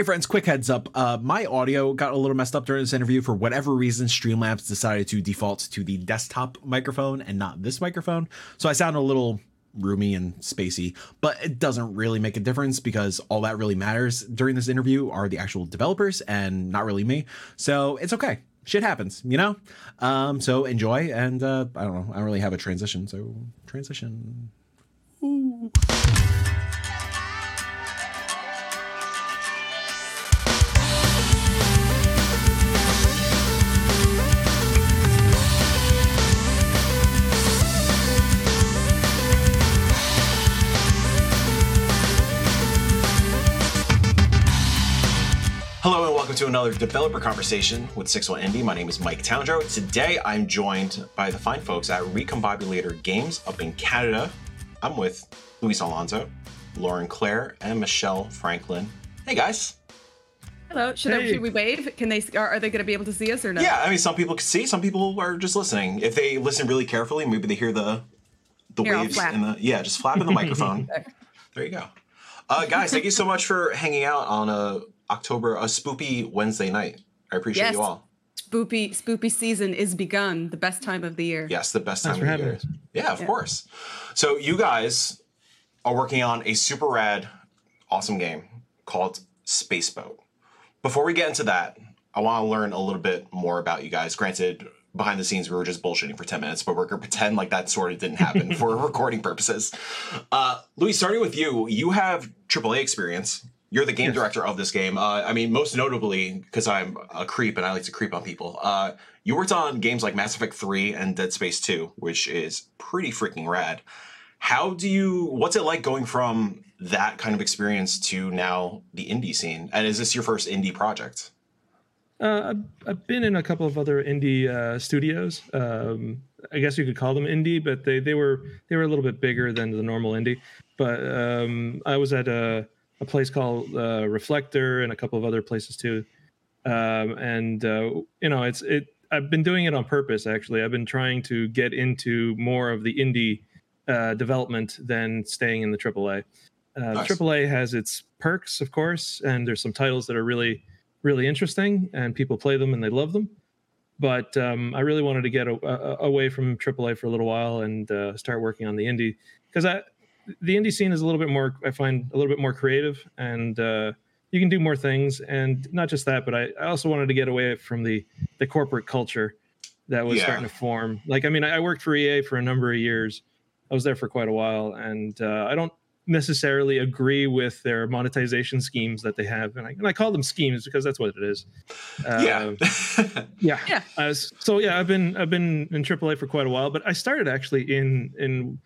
Hey friends, quick heads up. Uh, my audio got a little messed up during this interview. For whatever reason, Streamlabs decided to default to the desktop microphone and not this microphone. So I sound a little roomy and spacey, but it doesn't really make a difference because all that really matters during this interview are the actual developers and not really me. So it's okay. Shit happens, you know? Um, so enjoy. And uh, I don't know. I don't really have a transition. So transition. Ooh. To another developer conversation with 61 Indie. My name is Mike Towndrow. Today I'm joined by the fine folks at Recombobulator Games up in Canada. I'm with Luis Alonso, Lauren Claire, and Michelle Franklin. Hey guys. Hello. Should, hey. I, should we wave? Can they? Are, are they going to be able to see us or no? Yeah, I mean, some people can see. Some people are just listening. If they listen really carefully, maybe they hear the the Here, waves in the yeah, just flapping the microphone. there you go. Uh, guys, thank you so much for hanging out on a October, a spoopy Wednesday night. I appreciate yes. you all. Spoopy, spoopy season is begun. The best time of the year. Yes, the best time Thanks of the year. Us. Yeah, of yeah. course. So you guys are working on a super rad, awesome game called Spaceboat. Before we get into that, I want to learn a little bit more about you guys. Granted, behind the scenes we were just bullshitting for 10 minutes but we're gonna pretend like that sort of didn't happen for recording purposes uh louis starting with you you have aaa experience you're the game yes. director of this game. Uh, I mean, most notably, because I'm a creep and I like to creep on people, uh, you worked on games like Mass Effect 3 and Dead Space 2, which is pretty freaking rad. How do you, what's it like going from that kind of experience to now the indie scene? And is this your first indie project? Uh, I've been in a couple of other indie uh, studios. Um, I guess you could call them indie, but they, they were they were a little bit bigger than the normal indie. But um, I was at a a place called uh, Reflector and a couple of other places too. Um, and uh, you know, it's it. I've been doing it on purpose. Actually, I've been trying to get into more of the indie uh, development than staying in the AAA. Uh, nice. AAA has its perks, of course, and there's some titles that are really, really interesting, and people play them and they love them. But um, I really wanted to get a, a, away from AAA for a little while and uh, start working on the indie because I, the indie scene is a little bit more i find a little bit more creative and uh, you can do more things and not just that but I, I, also wanted to get away from the the corporate culture that was yeah. starting to form. Like i mean I, worked for ea for a number of years. I was there for quite a while and uh, i don't necessarily agree with their monetization schemes that they have. And i, and I call them schemes because that's what it is. Uh, yeah. yeah. Yeah. Uh, so yeah i've been i've been in aaa for quite a while but i started actually in in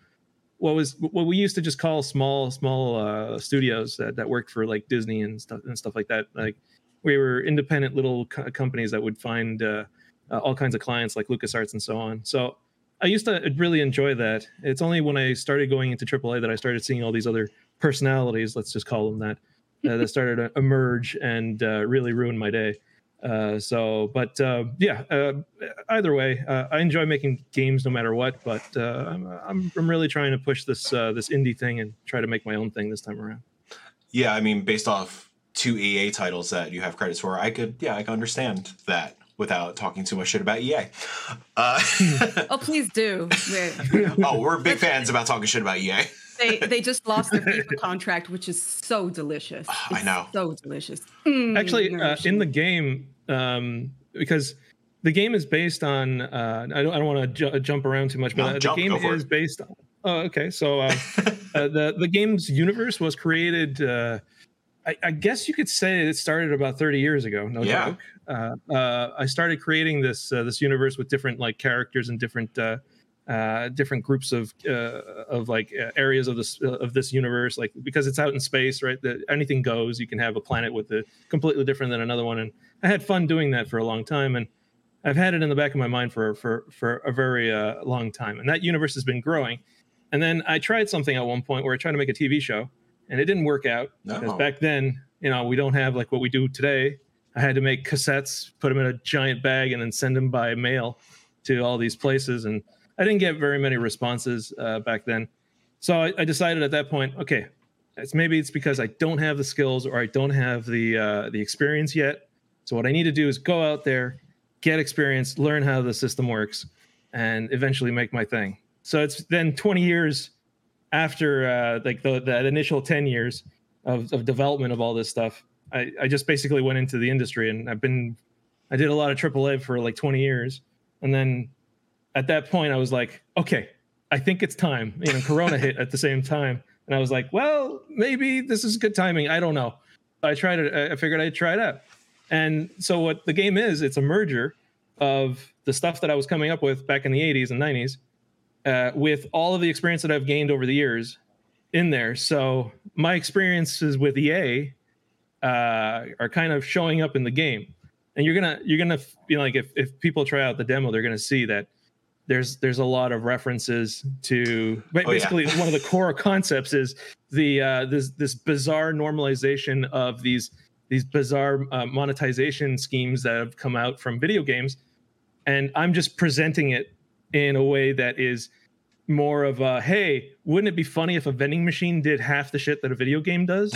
what was what we used to just call small small uh, studios that, that worked for like Disney and stuff and stuff like that. Like we were independent little co- companies that would find uh, uh, all kinds of clients like LucasArts and so on. So I used to really enjoy that. It's only when I started going into AAA that I started seeing all these other personalities, let's just call them that, uh, that started to emerge and uh, really ruin my day. Uh, so, but uh, yeah, uh, either way, uh, I enjoy making games no matter what. But uh, I'm, I'm, I'm really trying to push this uh, this indie thing and try to make my own thing this time around. Yeah, I mean, based off two EA titles that you have credits for, I could yeah, I can understand that without talking too much shit about EA. oh, please do. oh, we're big fans about talking shit about EA they they just lost their FIFA contract, which is so delicious. Oh, I know, so delicious. Mm, Actually, uh, in the game, um, because the game is based on, uh, I don't, I don't want to ju- jump around too much, but no, uh, the game is it. based on. Oh, okay. So uh, uh, the the game's universe was created. Uh, I, I, guess you could say it started about 30 years ago. No yeah. joke. Uh, uh, I started creating this uh, this universe with different like characters and different uh, uh, different groups of uh, of like uh, areas of this uh, of this universe like because it's out in space right that anything goes you can have a planet with a completely different than another one and i had fun doing that for a long time and i've had it in the back of my mind for for for a very uh, long time and that universe has been growing and then i tried something at one point where i tried to make a tv show and it didn't work out no. because back then you know we don't have like what we do today i had to make cassettes put them in a giant bag and then send them by mail to all these places and I didn't get very many responses uh, back then. So I, I, decided at that point, okay, it's maybe it's because I don't have the skills or I don't have the uh, the experience yet. So what I need to do is go out there, get experience, learn how the system works, and eventually make my thing. So it's then 20 years after uh, like the that initial 10 years of, of development of all this stuff. I, I just basically went into the industry and I've been I did a lot of AAA for like 20 years. And then at that point I was like, okay, I think it's time. You know, Corona hit at the same time. And I was like, well, maybe this is good timing. I don't know. I tried it. I figured I'd try it out. And so what the game is, it's a merger of the stuff that I was coming up with back in the 80s and 90s uh, with all of the experience that I've gained over the years in there. So my experiences with EA uh, are kind of showing up in the game. And you're gonna you're gonna be like if, if people try out the demo, they're gonna see that there's there's a lot of references to basically oh, yeah. one of the core concepts is the uh, this this bizarre normalization of these these bizarre uh, monetization schemes that have come out from video games and i'm just presenting it in a way that is more of a hey wouldn't it be funny if a vending machine did half the shit that a video game does?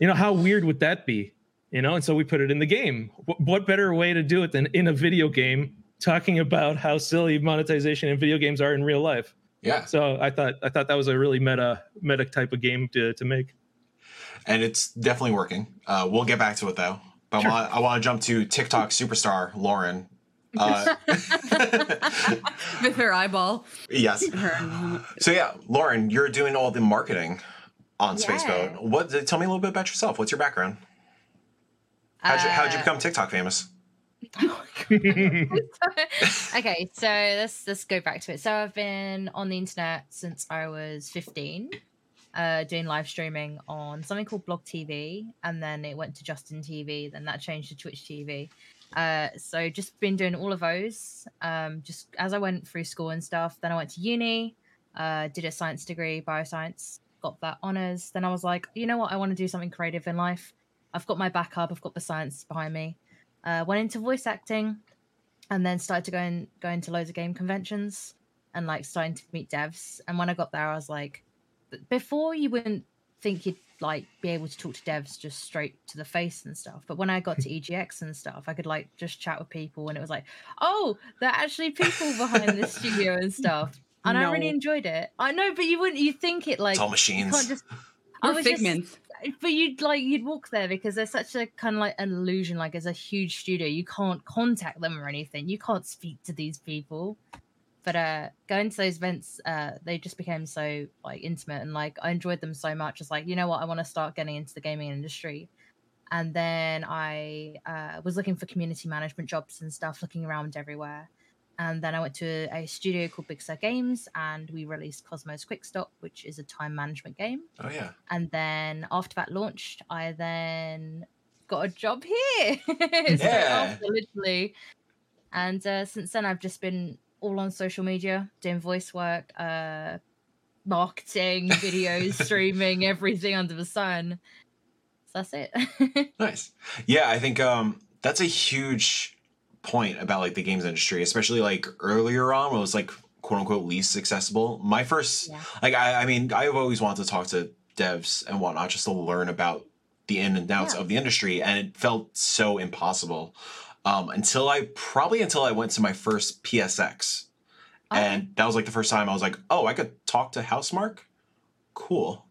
You know how weird would that be? You know and so we put it in the game. What, what better way to do it than in a video game talking about how silly monetization in video games are in real life? Yeah. So i thought i thought that was a really meta meta type of game to, to make and it's definitely working. Uh, we'll get back to it though. But sure. I want to jump to TikTok superstar Lauren. Uh, With her eyeball. Yes. so yeah, Lauren, you're doing all the marketing on yeah. Spaceboat. What? Tell me a little bit about yourself. What's your background? How'd you, how'd you uh, become TikTok famous? okay, so let's let's go back to it. So I've been on the internet since I was 15 uh, doing live streaming on something called Blog TV, and then it went to Justin TV. Then that changed to Twitch TV. Uh, so just been doing all of those. Um, just as I went through school and stuff. Then I went to uni, uh, did a science degree, bioscience, got that honors. Then I was like, you know what, I want to do something creative in life. I've got my backup. I've got the science behind me. Uh, went into voice acting, and then started to go and go into loads of game conventions and like starting to meet devs. And when I got there, I was like, before you wouldn't think you'd like be able to talk to devs just straight to the face and stuff. But when I got to EGX and stuff, I could like just chat with people and it was like, oh, there are actually people behind the studio and stuff. And no. I really enjoyed it. I know, but you wouldn't you think it like it's all machines. Just, or figments. Just, but you'd like you'd walk there because there's such a kind of like an illusion, like it's a huge studio. You can't contact them or anything. You can't speak to these people but uh going to those events uh they just became so like intimate and like i enjoyed them so much. It's like you know what? I want to start getting into the gaming industry. And then i uh, was looking for community management jobs and stuff looking around everywhere. And then i went to a studio called Big Sir Games and we released Cosmo's Quickstop which is a time management game. Oh yeah. And then after that launched i then got a job here. Yeah. after, literally. And uh, since then i've just been all on social media, doing voice work, uh, marketing, videos, streaming, everything under the sun. So that's it. nice. Yeah, I think um, that's a huge point about like the games industry, especially like earlier on when it was like quote unquote least accessible. My first, yeah. like, I, I mean, I've always wanted to talk to devs and whatnot just to learn about the in and outs yeah. of the industry, and it felt so impossible um, until I probably until I went to my first PSX, oh. and that was like the first time I was like, oh, I could talk to Housemarque, cool.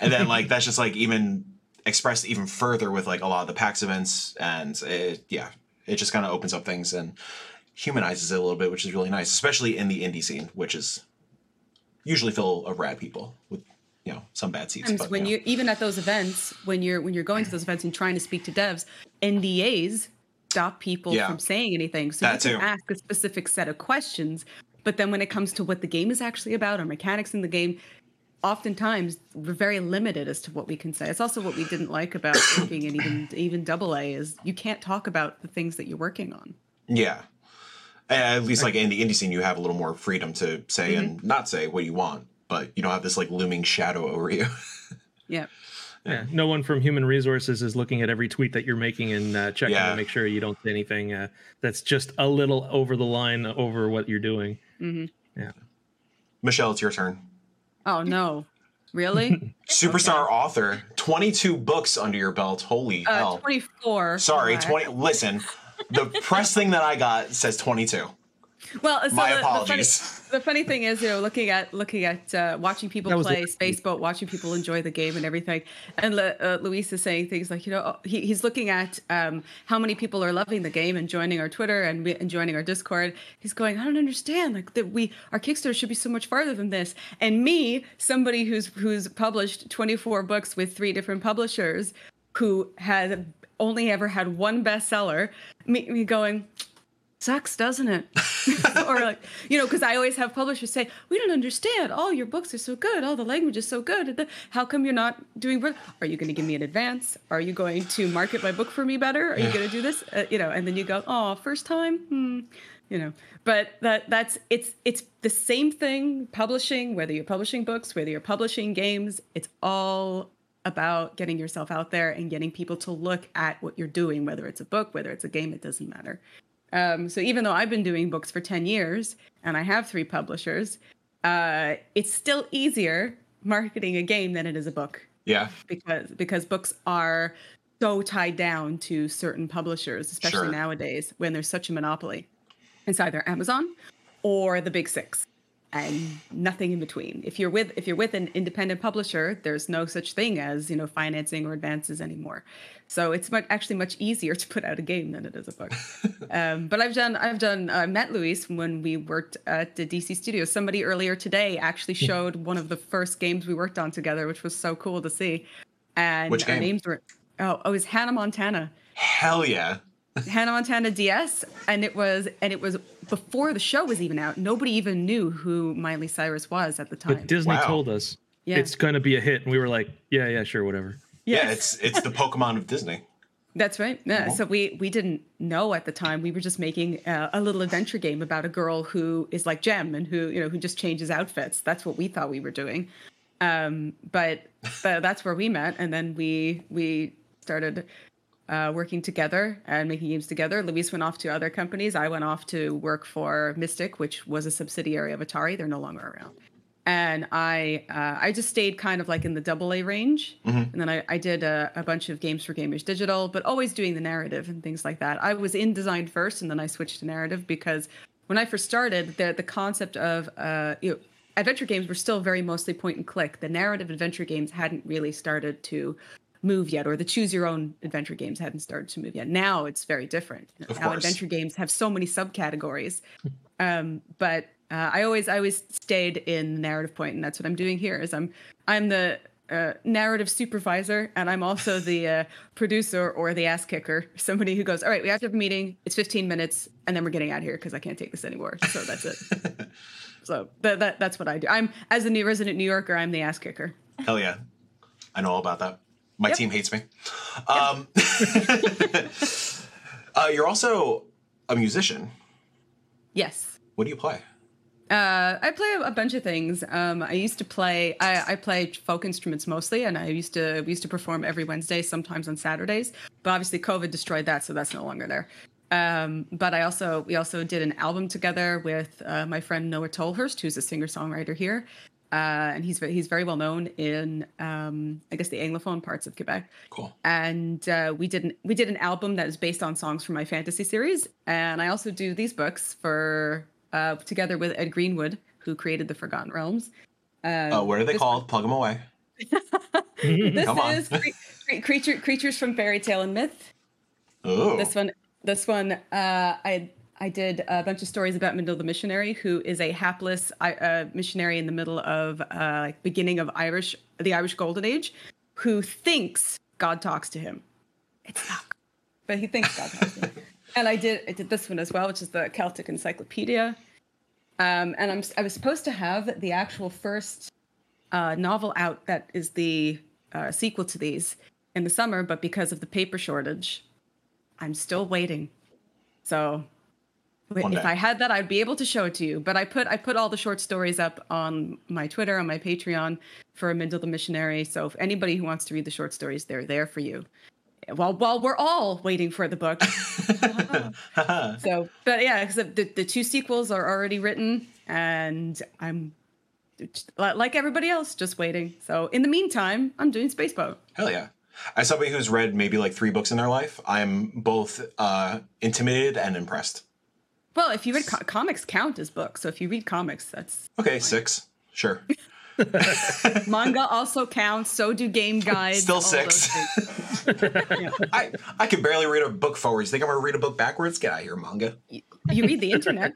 And then like that's just like even expressed even further with like a lot of the PAX events, and it, yeah, it just kind of opens up things and humanizes it a little bit, which is really nice, especially in the indie scene, which is usually full of rad people with you know some bad seats. But, when you, know. you even at those events, when you're when you're going to those events and trying to speak to devs, NDAs stop people yeah. from saying anything. So that you can too. ask a specific set of questions. But then when it comes to what the game is actually about or mechanics in the game, oftentimes we're very limited as to what we can say. It's also what we didn't like about working in even even double A is you can't talk about the things that you're working on. Yeah. At least like in the indie scene you have a little more freedom to say mm-hmm. and not say what you want, but you don't have this like looming shadow over you. yeah. Yeah. no one from human resources is looking at every tweet that you're making and uh, checking yeah. to make sure you don't say anything uh, that's just a little over the line over what you're doing. Mm-hmm. Yeah. Michelle, it's your turn. Oh no. Really? Superstar okay. author, 22 books under your belt. Holy uh, hell. 24. Sorry, 20. Listen, the press thing that I got says 22. Well, so my the, apologies. The funny, the funny, thing is, you know, looking at looking at uh, watching people play Spaceboat, watching people enjoy the game and everything, and uh, Luis is saying things like, you know, he, he's looking at um, how many people are loving the game and joining our Twitter and, and joining our Discord. He's going, I don't understand, like that we our Kickstarter should be so much farther than this. And me, somebody who's who's published 24 books with three different publishers, who has only ever had one bestseller, me, me going sucks, doesn't it? or like, you know, because I always have publishers say, we don't understand. All your books are so good. All the language is so good. How come you're not doing? Are you going to give me an advance? Are you going to market my book for me better? Are you going to do this? Uh, you know, and then you go, oh, first time. Hmm. You know, but that that's it's it's the same thing. Publishing, whether you're publishing books, whether you're publishing games, it's all about getting yourself out there and getting people to look at what you're doing, whether it's a book, whether it's a game, it doesn't matter. Um, so even though I've been doing books for 10 years and I have three publishers, uh, it's still easier marketing a game than it is a book. Yeah. Because because books are so tied down to certain publishers, especially sure. nowadays when there's such a monopoly. It's either Amazon or the big six and nothing in between. If you're with if you're with an independent publisher, there's no such thing as you know financing or advances anymore. So it's much, actually much easier to put out a game than it is a book. um, but I've done I've done uh, met Luis when we worked at the DC studio. Somebody earlier today actually showed one of the first games we worked on together, which was so cool to see. And Which game? our names were oh, oh it was Hannah Montana. Hell yeah. Hannah Montana DS, and it was and it was before the show was even out. Nobody even knew who Miley Cyrus was at the time. But Disney wow. told us yeah. it's going to be a hit, and we were like, yeah, yeah, sure, whatever. Yes. Yeah, it's it's the Pokemon of Disney. That's right. Yeah. So we we didn't know at the time. We were just making uh, a little adventure game about a girl who is like Jem and who you know who just changes outfits. That's what we thought we were doing. Um, but but that's where we met, and then we we started uh, working together and making games together. Luis went off to other companies. I went off to work for Mystic, which was a subsidiary of Atari. They're no longer around. And I uh, I just stayed kind of like in the double A range, mm-hmm. and then I, I did a, a, bunch of games for Gamers Digital, but always doing the narrative and things like that. I was in design first, and then I switched to narrative because when I first started, the the concept of uh, you know, adventure games were still very mostly point and click. The narrative adventure games hadn't really started to move yet, or the choose your own adventure games hadn't started to move yet. Now it's very different. Of now course. adventure games have so many subcategories. Um, but uh, I always I always stayed in the narrative point, and that's what I'm doing here. Is I'm I'm the uh, narrative supervisor, and I'm also the uh, producer or the ass kicker. Somebody who goes, all right, we have to have a meeting. It's 15 minutes, and then we're getting out of here because I can't take this anymore. So that's it. so that, that that's what I do. I'm as a new resident New Yorker, I'm the ass kicker. Hell yeah, I know all about that. My yep. team hates me. Um, uh, you're also a musician. Yes. What do you play? Uh, I play a, bunch of things. Um, I used to play. I, I play folk instruments mostly, and I used to we used to perform every Wednesday, sometimes on Saturdays. But obviously, COVID destroyed that, so that's no longer there. Um, but I also we also did an album together with uh, my friend Noah Tolhurst, who's a singer songwriter here, uh, and he's he's very well known in um, I guess the anglophone parts of Quebec. Cool. And uh, we did an, we did an album that is based on songs from my fantasy series, and I also do these books for uh, together with Ed Greenwood, who created the Forgotten Realms. Um, oh, what are they called? Plug them away. this Come is cre- creature creatures from fairy tale and myth. Oh. This one, this one, uh, I I did a bunch of stories about Mindel the missionary, who is a hapless uh, missionary in the middle of uh, beginning of Irish the Irish Golden Age, who thinks God talks to him. It's not, but he thinks God talks to him. And I did I did this one as well, which is the Celtic Encyclopedia. Um, and I'm I was supposed to have the actual first uh, novel out that is the uh, sequel to these in the summer, but because of the paper shortage, I'm still waiting. So one if day. I had that, I'd be able to show it to you. But I put I put all the short stories up on my Twitter, on my Patreon for Mindel the Missionary. So if anybody who wants to read the short stories, they're there for you. While while we're all waiting for the book. so, but yeah, because the, the two sequels are already written, and I'm like everybody else, just waiting. So in the meantime, I'm doing Spaceboat. Hell yeah. As somebody who's read maybe like three books in their life, I'm both uh, intimidated and impressed. Well, if you read co- comics, count as books. So if you read comics, that's okay. Fine. Six, sure. Manga also counts. So do game guides. Still six. yeah. I I can barely read a book forwards. You think I'm gonna read a book backwards? Get out of here, manga. You, you read the internet.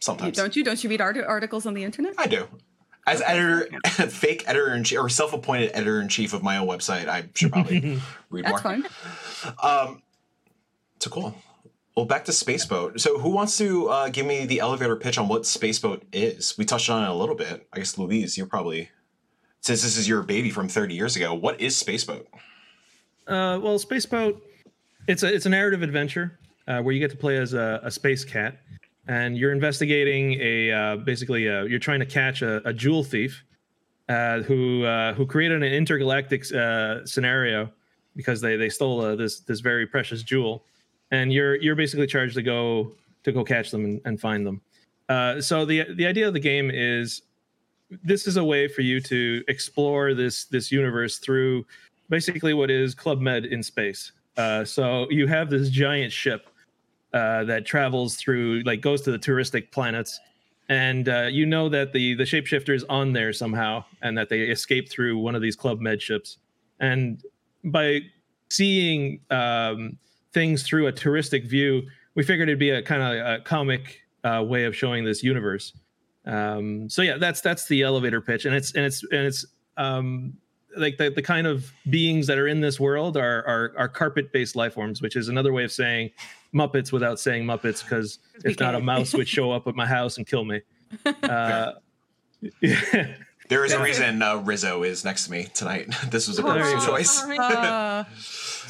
Sometimes. You, don't you? Don't you read art- articles on the internet? I do. As editor, fake editor in chief or self-appointed editor in chief of my own website, I should probably read That's more. That's fine. Um, so cool. Well, back to Spaceboat. So, who wants to uh, give me the elevator pitch on what Spaceboat is? We touched on it a little bit. I guess Louise, you're probably since this is your baby from 30 years ago. What is Spaceboat? Uh, well, Spaceboat, it's a it's a narrative adventure uh, where you get to play as a, a space cat, and you're investigating a uh, basically a, uh, you're trying to catch a, a jewel thief uh, who who created an intergalactic scenario because they they stole this this very precious jewel and you're you're basically charged to go to go catch them and, and find them. Uh, so the the idea of the game is this is a way for you to explore this this universe through basically what is Club Med in space. Uh, so you have this giant ship uh, that travels through, like, goes to the touristic planets, and uh, you know that the the shapeshifter is on there somehow, and that they escape through one of these Club Med ships. And by seeing um, things through a touristic view, we figured it'd be a kind of a comic uh, way of showing this universe. Um, so yeah, that's that's the elevator pitch, and it's and it's and it's um, like the, the kind of beings that are in this world are are, are carpet based life forms, which is another way of saying Muppets without saying Muppets, because if not, a mouse would show up at my house and kill me. Uh, yeah. There is a reason uh, Rizzo is next to me tonight. This was a good choice. Uh,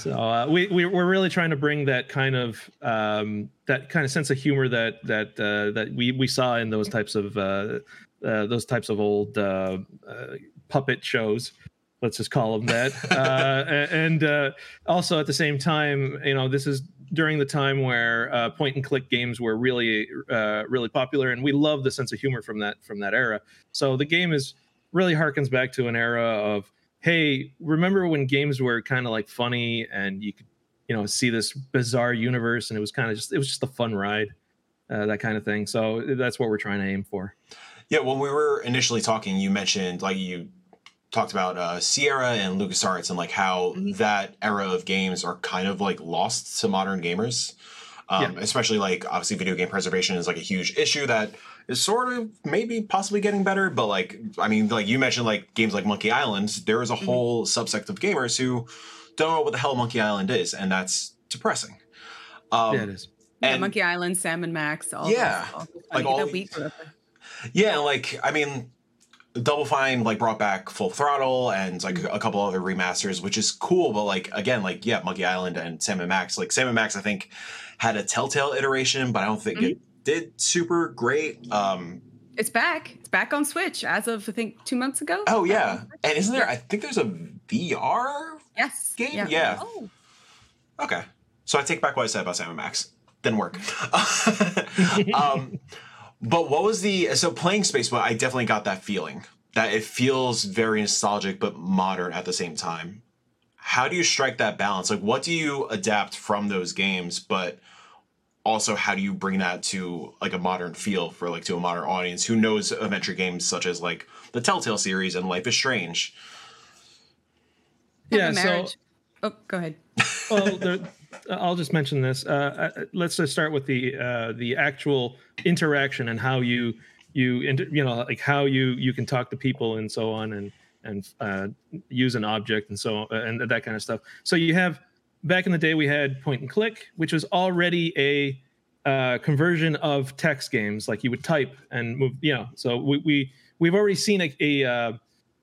so uh, we, we are really trying to bring that kind of um, that kind of sense of humor that that uh, that we we saw in those types of uh, uh those types of old uh, uh, puppet shows. Let's just call them that. and also at the same time, you know, this is during the time where point and click games were really really popular, and we love the sense of humor from that from that era. So the game is really harkens back to an era of hey, remember when games were kind of like funny and you could, you know, see this bizarre universe and it was kind of just it was just a fun ride, uh, that kind of thing. So that's what we're trying to aim for. Yeah, when we were initially talking, you mentioned like you talked about uh, Sierra and LucasArts and like how mm-hmm. that era of games are kind of like lost to modern gamers. Um, yeah. Especially like obviously video game preservation is like a huge issue that is sort of maybe possibly getting better, but like I mean, like you mentioned, like games like Monkey Island, there is a mm-hmm. whole subsect of gamers who don't know what the hell Monkey Island is, and that's depressing. Um, yeah, it is. And, yeah, Monkey Island, Sam and Max, all yeah, those, all like all week. Yeah, like I mean, Double Fine like brought back Full Throttle and like mm-hmm. a couple other remasters, which is cool. But like again, like yeah, Monkey Island and Sam and Max, like Sam and Max, I think had a Telltale iteration, but I don't think mm-hmm. it did super great. Um, it's back. It's back on Switch as of I think two months ago. Oh yeah, and isn't there? I think there's a VR. Yes. Game. Yeah. yeah. Oh. Okay, so I take back what I said about Sam and Max. Didn't work. um, but what was the so playing Space? But I definitely got that feeling that it feels very nostalgic but modern at the same time. How do you strike that balance? Like, what do you adapt from those games, but also how do you bring that to like a modern feel for like to a modern audience who knows adventure games such as like the Telltale series and Life is Strange? Yeah, so oh, go ahead. well, there, I'll just mention this. Uh, uh, let's just start with the uh, the actual interaction and how you you you know like how you you can talk to people and so on and and uh, use an object and so and that kind of stuff. So you have back in the day we had point and click which was already a uh, conversion of text games. Like you would type and move you know so we, we we've already seen a, a uh,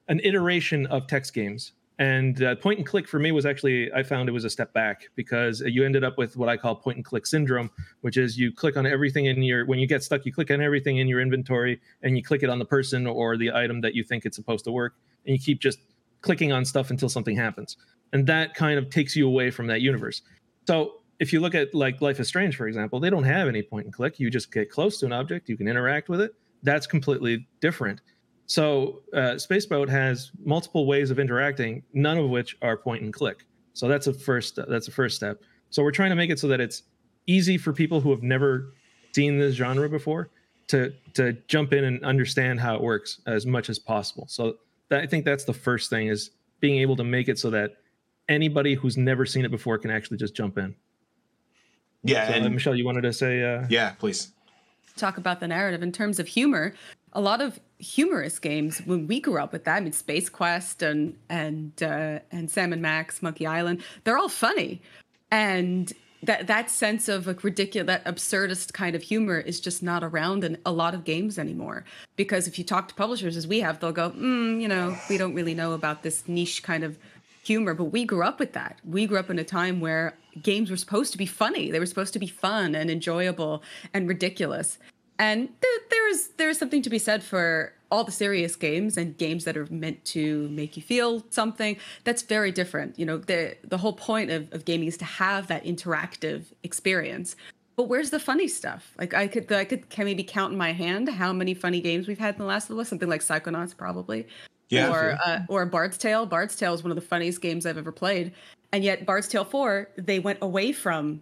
an iteration of text games. And uh, point and click for me was actually i found it was a step back because you ended up with what i call point and click syndrome which is you click on everything in your when you get stuck you click on everything in your inventory and you click it on the person or the item that you think it's supposed to work. And you keep just clicking on stuff until something happens and that kind of takes you away from that universe so if you look at like life is strange for example they don't have any point and click you just get close to an object you can interact with it that's completely different So uh, Spaceboat has multiple ways of interacting, none of which are point and click. So that's a first that's a first step. So we're trying to make it so that it's easy for people who have never seen this genre before to to jump in and understand how it works as much as possible. So that, I think that's the first thing is being able to make it so that anybody who's never seen it before can actually just jump in. Yeah, so, and uh, Michelle, you wanted to say? Uh, yeah, please talk about the narrative in terms of humor. A lot of humorous games when we grew up with that. I mean, Space Quest and and uh, and Sam and Max, Monkey Island. They're all funny, and that that sense of like ridiculous, that absurdist kind of humor is just not around in a lot of games anymore. Because if you talk to publishers as we have, they'll go, mm, you know, we don't really know about this niche kind of humor. But we grew up with that. We grew up in a time where games were supposed to be funny. They were supposed to be fun and enjoyable and ridiculous. And there, there's there's something to be said for all the serious games and games that are meant to make you feel something. That's very different. You know, the the whole point of, of gaming is to have that interactive experience. But where's the funny stuff? Like I could I could can maybe count in my hand how many funny games we've had in the Last Us. Something like Psychonauts probably. Yeah. Or uh, or Bard's Tale. Bard's Tale is one of the funniest games I've ever played. And yet Bard's Tale 4, they went away from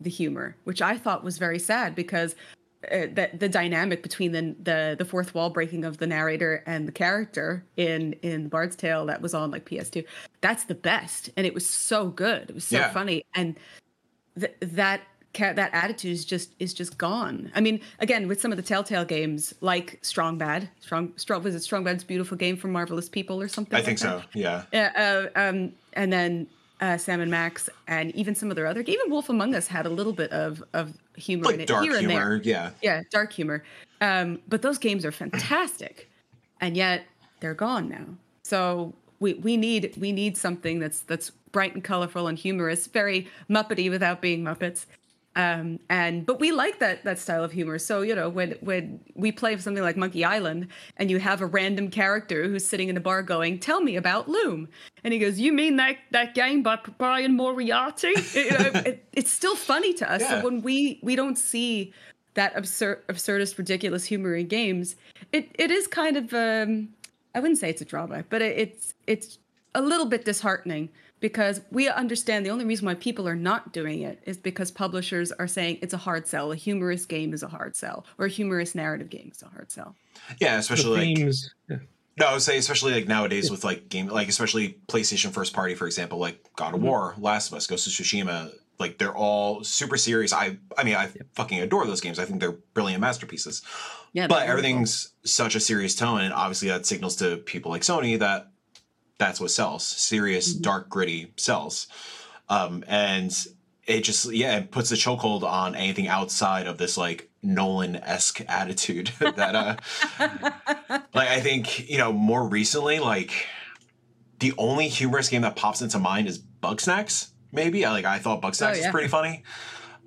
the humor, which I thought was very sad because uh, the, the dynamic between the, the the fourth wall breaking of the narrator and the character in in Bard's Tale that was on like PS2, that's the best, and it was so good. It was so yeah. funny, and th- that that attitude is just is just gone. I mean, again, with some of the Telltale games like Strong Bad, Strong Strong was it Strong Bad's beautiful game for marvelous people or something? I like think that? so. Yeah. Yeah. Uh, um, and then uh, Sam and Max, and even some of their other, even Wolf Among Us had a little bit of of humor like in it dark here humor, and there. Yeah, yeah, dark humor. Um, but those games are fantastic, and yet they're gone now. So we we need we need something that's that's bright and colorful and humorous, very Muppety without being Muppets, um, and but we like that that style of humor. So you know when when we play something like Monkey Island, and you have a random character who's sitting in a bar going, "Tell me about Loom," and he goes, "You mean that that game by Brian Moriarty?" you know, it, it's still funny to us. Yeah. So when we we don't see that absurd absurdist ridiculous humor in games, it it is kind of um, I wouldn't say it's a drawback, but it, it's it's a little bit disheartening because we understand the only reason why people are not doing it is because publishers are saying it's a hard sell. A humorous game is a hard sell, or a humorous narrative game is a hard sell. Yeah, especially like, yeah. no, I would say especially like nowadays yeah. with like game, like especially PlayStation first party, for example, like God of mm-hmm. War, Last of Us, Ghost of Tsushima. Like they're all super serious. I, I mean, I fucking adore those games. I think they're brilliant masterpieces. Yeah, but everything's such a serious tone, and obviously that signals to people like Sony that that's what sells. Serious, mm-hmm. dark, gritty sells. Um, and it just yeah, it puts a chokehold on anything outside of this like Nolan esque attitude that uh like I think, you know, more recently, like the only humorous game that pops into mind is Bugsnax, maybe. I like I thought Bugsnax oh, yeah. was pretty funny.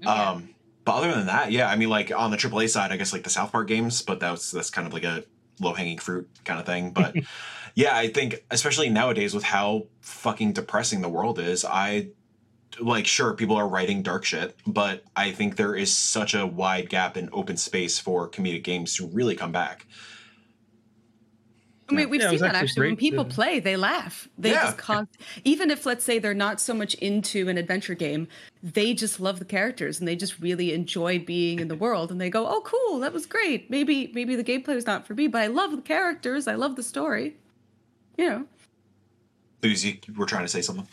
Um but other than that, yeah, I mean like on the AAA side, I guess like the South Park games, but that's that's kind of like a low hanging fruit kind of thing. But yeah, I think especially nowadays with how fucking depressing the world is, I like sure people are writing dark shit, but I think there is such a wide gap in open space for comedic games to really come back. I mean, we've yeah, seen that actually. When people to... play, they laugh. They yeah. just con- even if let's say they're not so much into an adventure game, they just love the characters and they just really enjoy being in the world. And they go, "Oh, cool, that was great. Maybe maybe the gameplay was not for me, but I love the characters. I love the story." You know. Boozy, you were trying to say something.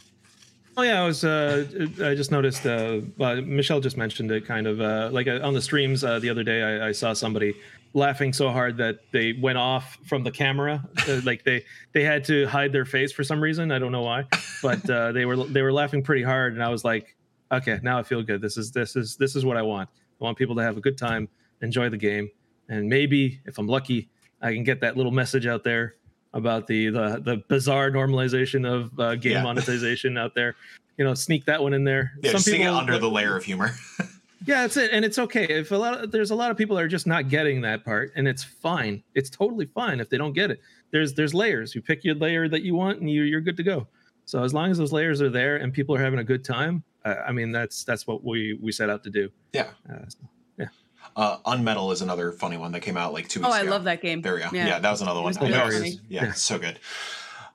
Oh yeah, I was. Uh, I just noticed. Uh, well, Michelle just mentioned it, kind of uh, like uh, on the streams uh, the other day. I, I, saw somebody laughing so hard that they went off from the camera. Uh, like they they had to hide their face for some reason. I don't know why, but uh, they were they were laughing pretty hard, and I was like, okay, now I feel good. This is this is this is what I want. I want people to have a good time, enjoy the game, and maybe if I'm lucky, I can get that little message out there about the the, the bizarre normalization of uh, game yeah. monetization out there. You know, sneak that one in there. Yeah, Some people under the layer of humor. yeah, that's it, and it's okay if a lot of, there's a lot of people that are just not getting that part, and it's fine. It's totally fine if they don't get it. There's there's layers. You pick your layer that you want, and you you're good to go. So as long as those layers are there and people are having a good time, uh, I mean that's that's what we we set out to do. Yeah. Uh, so, yeah. Uh, Unmetal is another funny one that came out like two weeks ago. Oh, I ago. love that game. There we go. Yeah, yeah that was another one. Was yeah, yeah, so good.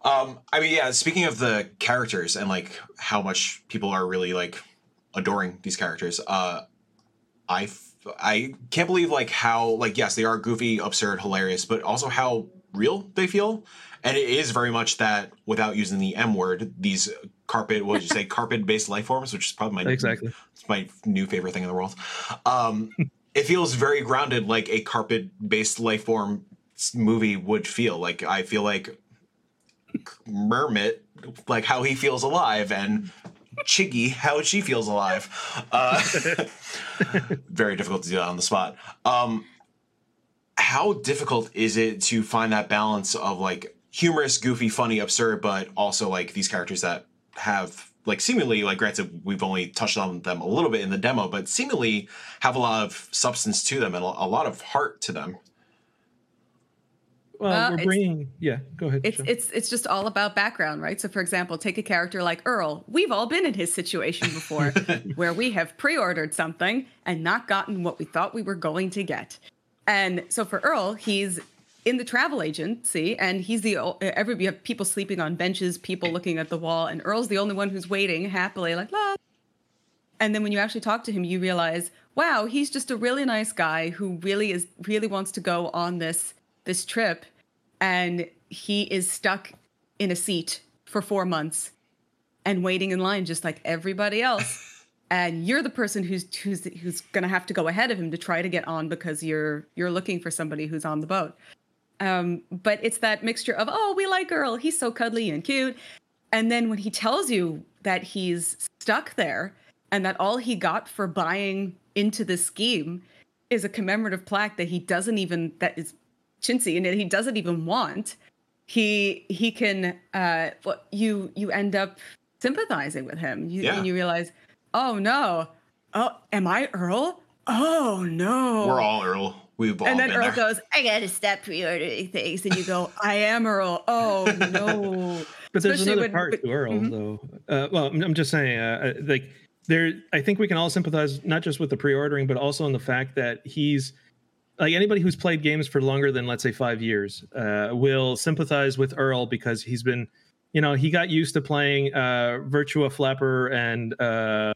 Um, I mean, yeah. Speaking of the characters and like how much people are really like adoring these characters, uh, I I can't believe like how like yes they are goofy, absurd, hilarious, but also how real they feel. And it is very much that without using the M word, these carpet what would you say carpet based life forms, which is probably my exactly it's my new favorite thing in the world. Um, it feels very grounded, like a carpet based life form movie would feel. Like I feel like Mermit, like how he feels alive, and Chiggy, how she feels alive. Uh, very difficult to do that on the spot. Um, how difficult is it to find that balance of like humorous, goofy, funny, absurd, but also like these characters that have like seemingly like granted we've only touched on them a little bit in the demo, but seemingly have a lot of substance to them and a lot of heart to them. Well, uh, we're bringing. Yeah, go ahead. It's it's it's just all about background, right? So, for example, take a character like Earl. We've all been in his situation before, where we have pre-ordered something and not gotten what we thought we were going to get. And so, for Earl, he's in the travel agency, and he's the every you have people sleeping on benches, people looking at the wall, and Earl's the only one who's waiting happily, like la. And then when you actually talk to him, you realize, wow, he's just a really nice guy who really is really wants to go on this this trip and he is stuck in a seat for four months and waiting in line just like everybody else. and you're the person who's who's who's gonna have to go ahead of him to try to get on because you're you're looking for somebody who's on the boat. Um, but it's that mixture of oh, we like Earl, he's so cuddly and cute, and then when he tells you that he's stuck there and that all he got for buying into the scheme is a commemorative plaque that he doesn't even that is chintzy and he doesn't even want, he he can uh well, you you end up sympathizing with him. You, yeah. And you realize, oh no, oh am I Earl? Oh no, we're all Earl. We've all and then Earl there. goes, I gotta stop pre-ordering things, and you go, I am Earl. Oh no. but there's Especially another when, part but, to Earl, mm-hmm. though. Uh, well, I'm just saying, uh, uh, like there, I think we can all sympathize not just with the pre-ordering, but also in the fact that he's like anybody who's played games for longer than let's say five years uh, will sympathize with Earl because he's been, you know, he got used to playing uh, Virtua Flapper and uh,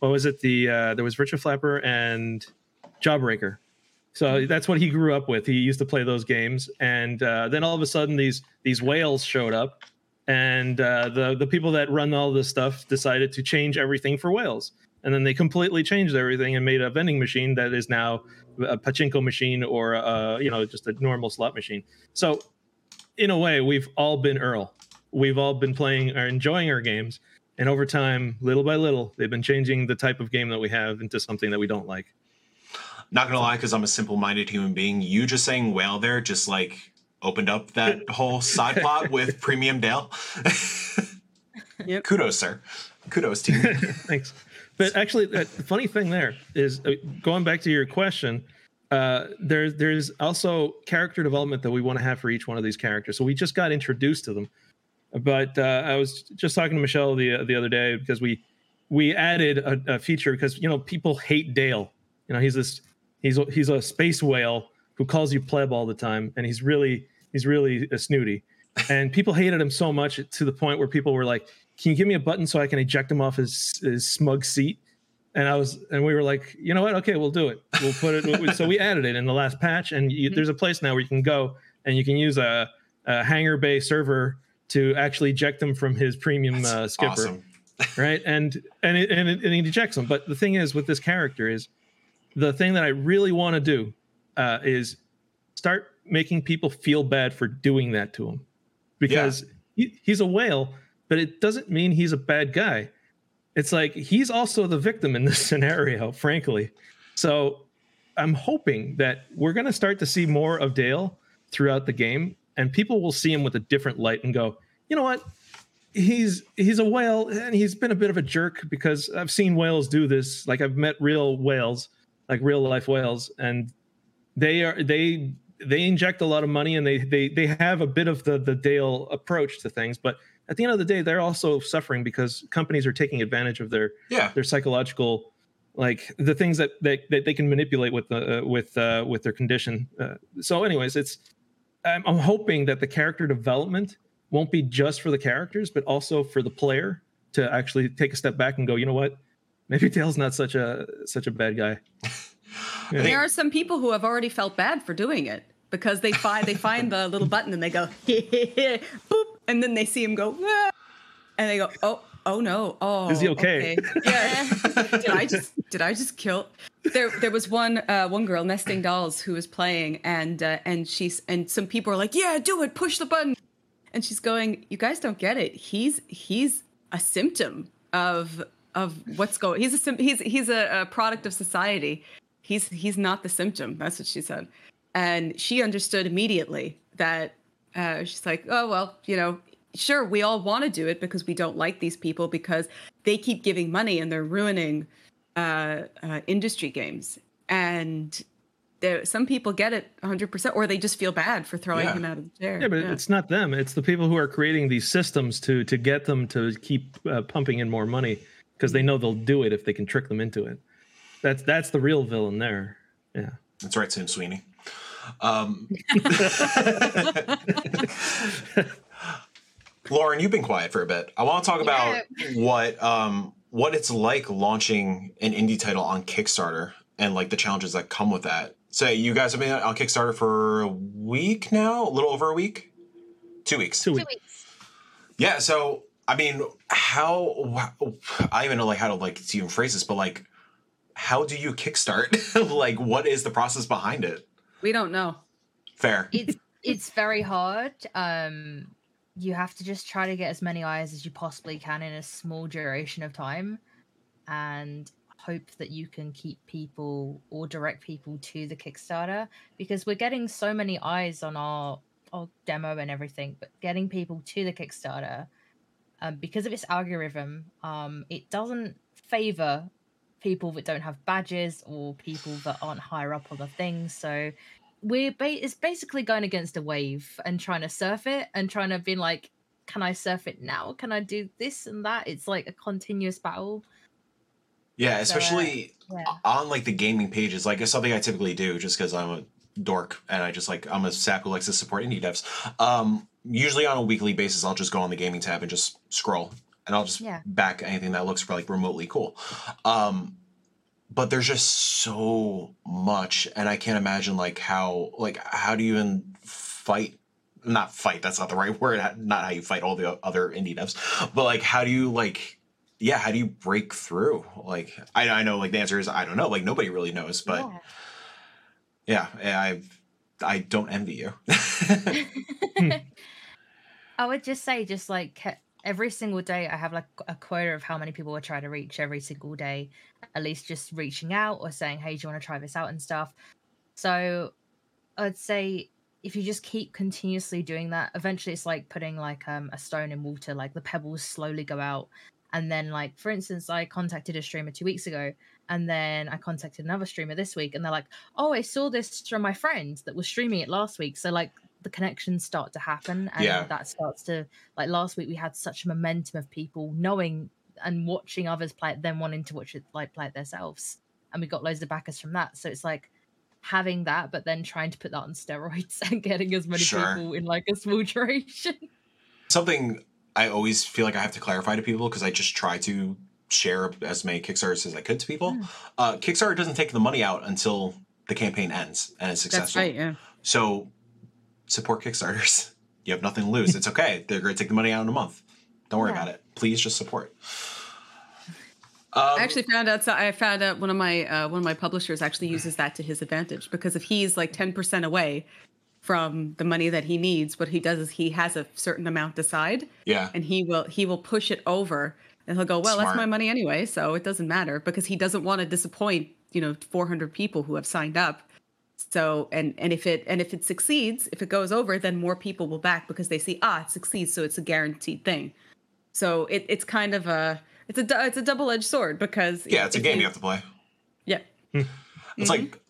what was it? The uh, there was Virtua Flapper and Jawbreaker. So that's what he grew up with. He used to play those games, and uh, then all of a sudden these these whales showed up, and uh, the the people that run all this stuff decided to change everything for whales and then they completely changed everything and made a vending machine that is now a pachinko machine or a, you know just a normal slot machine. So in a way, we've all been Earl. We've all been playing or enjoying our games, and over time, little by little, they've been changing the type of game that we have into something that we don't like. Not gonna lie, because I'm a simple-minded human being. You just saying whale there just like opened up that whole side plot with Premium Dale. yep. Kudos, sir. Kudos, team. Thanks. But actually, the funny thing there is uh, going back to your question. Uh, there, there's also character development that we want to have for each one of these characters. So we just got introduced to them. But uh, I was just talking to Michelle the the other day because we we added a, a feature because you know people hate Dale. You know he's this he's he's a space whale who calls you pleb all the time, and he's really he's really a snooty. And people hated him so much to the point where people were like, can you give me a button so I can eject him off his, his smug seat? And I was, and we were like, you know what? Okay, we'll do it. We'll put it. so we added it in the last patch, and you, mm-hmm. there's a place now where you can go and you can use a, a hangar bay server to actually eject him from his premium uh, skipper, awesome. right? And and it, and it, and he ejects him. But the thing is, with this character, is the thing that I really want to do uh, is start making people feel bad for doing that to him, because yeah. he, he's a whale but it doesn't mean he's a bad guy. It's like he's also the victim in this scenario, frankly. So I'm hoping that we're going to start to see more of Dale throughout the game, and people will see him with a different light and go, you know what? He's he's a whale, and he's been a bit of a jerk because I've seen whales do this. Like I've met real whales, like real life whales, and they are they they inject a lot of money and they they they have a bit of the the Dale approach to things, but at the end of the day, they're also suffering because companies are taking advantage of their yeah. their psychological like the things that they, that they can manipulate with the uh, with uh, with their condition. Uh, so, anyways, it's I'm, I'm hoping that the character development won't be just for the characters, but also for the player to actually take a step back and go, you know what, maybe Dale's not such a such a bad guy. Yeah. There are some people who have already felt bad for doing it because they find they find the little button and they go boop, and then they see him go, ah, and they go, oh, oh no, oh, is he okay? okay. Yeah. did I just did I just kill? There there was one uh, one girl nesting dolls who was playing and uh, and she's and some people are like, yeah, do it, push the button, and she's going, you guys don't get it. He's he's a symptom of of what's going. He's a he's he's a, a product of society. He's he's not the symptom. That's what she said, and she understood immediately that uh, she's like, oh well, you know, sure, we all want to do it because we don't like these people because they keep giving money and they're ruining uh, uh, industry games. And there, some people get it 100% or they just feel bad for throwing yeah. him out of the chair. Yeah, but yeah. it's not them. It's the people who are creating these systems to to get them to keep uh, pumping in more money because they know they'll do it if they can trick them into it. That's that's the real villain there. Yeah. That's right, Sam Sweeney. Um, Lauren, you've been quiet for a bit. I want to talk about yeah. what um, what it's like launching an indie title on Kickstarter and like the challenges that come with that. So you guys have been on Kickstarter for a week now, a little over a week, two weeks, two weeks. Yeah. So I mean, how I even know like how to like to even phrase this, but like, how do you kickstart? like, what is the process behind it? We don't know. Fair. It's it's very hard. Um, you have to just try to get as many eyes as you possibly can in a small duration of time, and hope that you can keep people or direct people to the Kickstarter because we're getting so many eyes on our, our demo and everything, but getting people to the Kickstarter um, because of its algorithm, um, it doesn't favor people that don't have badges or people that aren't higher up on the things. So we're ba- it's basically going against a wave and trying to surf it and trying to be like, can I surf it now? Can I do this and that? It's like a continuous battle. Yeah, especially so, uh, yeah. on like the gaming pages. Like it's something I typically do just because I'm a dork and I just like I'm a sap who likes to support indie devs. Um, usually on a weekly basis, I'll just go on the gaming tab and just scroll, and I'll just yeah. back anything that looks like remotely cool. Um, but there's just so much, and I can't imagine like how like how do you even fight? Not fight. That's not the right word. Not how you fight all the other indie devs, but like how do you like yeah, how do you break through? Like, I, I know, like the answer is I don't know. Like nobody really knows, but yeah, yeah I I don't envy you. I would just say, just like every single day, I have like a quota of how many people I try to reach every single day. At least just reaching out or saying, "Hey, do you want to try this out?" and stuff. So, I'd say if you just keep continuously doing that, eventually it's like putting like um, a stone in water. Like the pebbles slowly go out, and then like for instance, I contacted a streamer two weeks ago, and then I contacted another streamer this week, and they're like, "Oh, I saw this from my friend that was streaming it last week." So like the connections start to happen and yeah. that starts to like last week we had such a momentum of people knowing and watching others play it then wanting to watch it like play it themselves and we got loads of backers from that so it's like having that but then trying to put that on steroids and getting as many sure. people in like a small duration something i always feel like i have to clarify to people because i just try to share as many kickstarters as i could to people mm. uh, kickstarter doesn't take the money out until the campaign ends and it's successful That's right, yeah. so support Kickstarters. You have nothing to lose. It's okay. They're going to take the money out in a month. Don't worry yeah. about it. Please just support. Um, I actually found out. So I found out one of my uh, one of my publishers actually uses that to his advantage because if he's like ten percent away from the money that he needs, what he does is he has a certain amount aside. Yeah. And he will he will push it over, and he'll go, well, Smart. that's my money anyway, so it doesn't matter because he doesn't want to disappoint you know 400 people who have signed up so and and if it and if it succeeds, if it goes over, then more people will back because they see ah it succeeds, so it's a guaranteed thing. So it, it's kind of a it's a it's a double edged sword because yeah, it's a game you, you have to play. Yeah, hmm. it's mm-hmm. like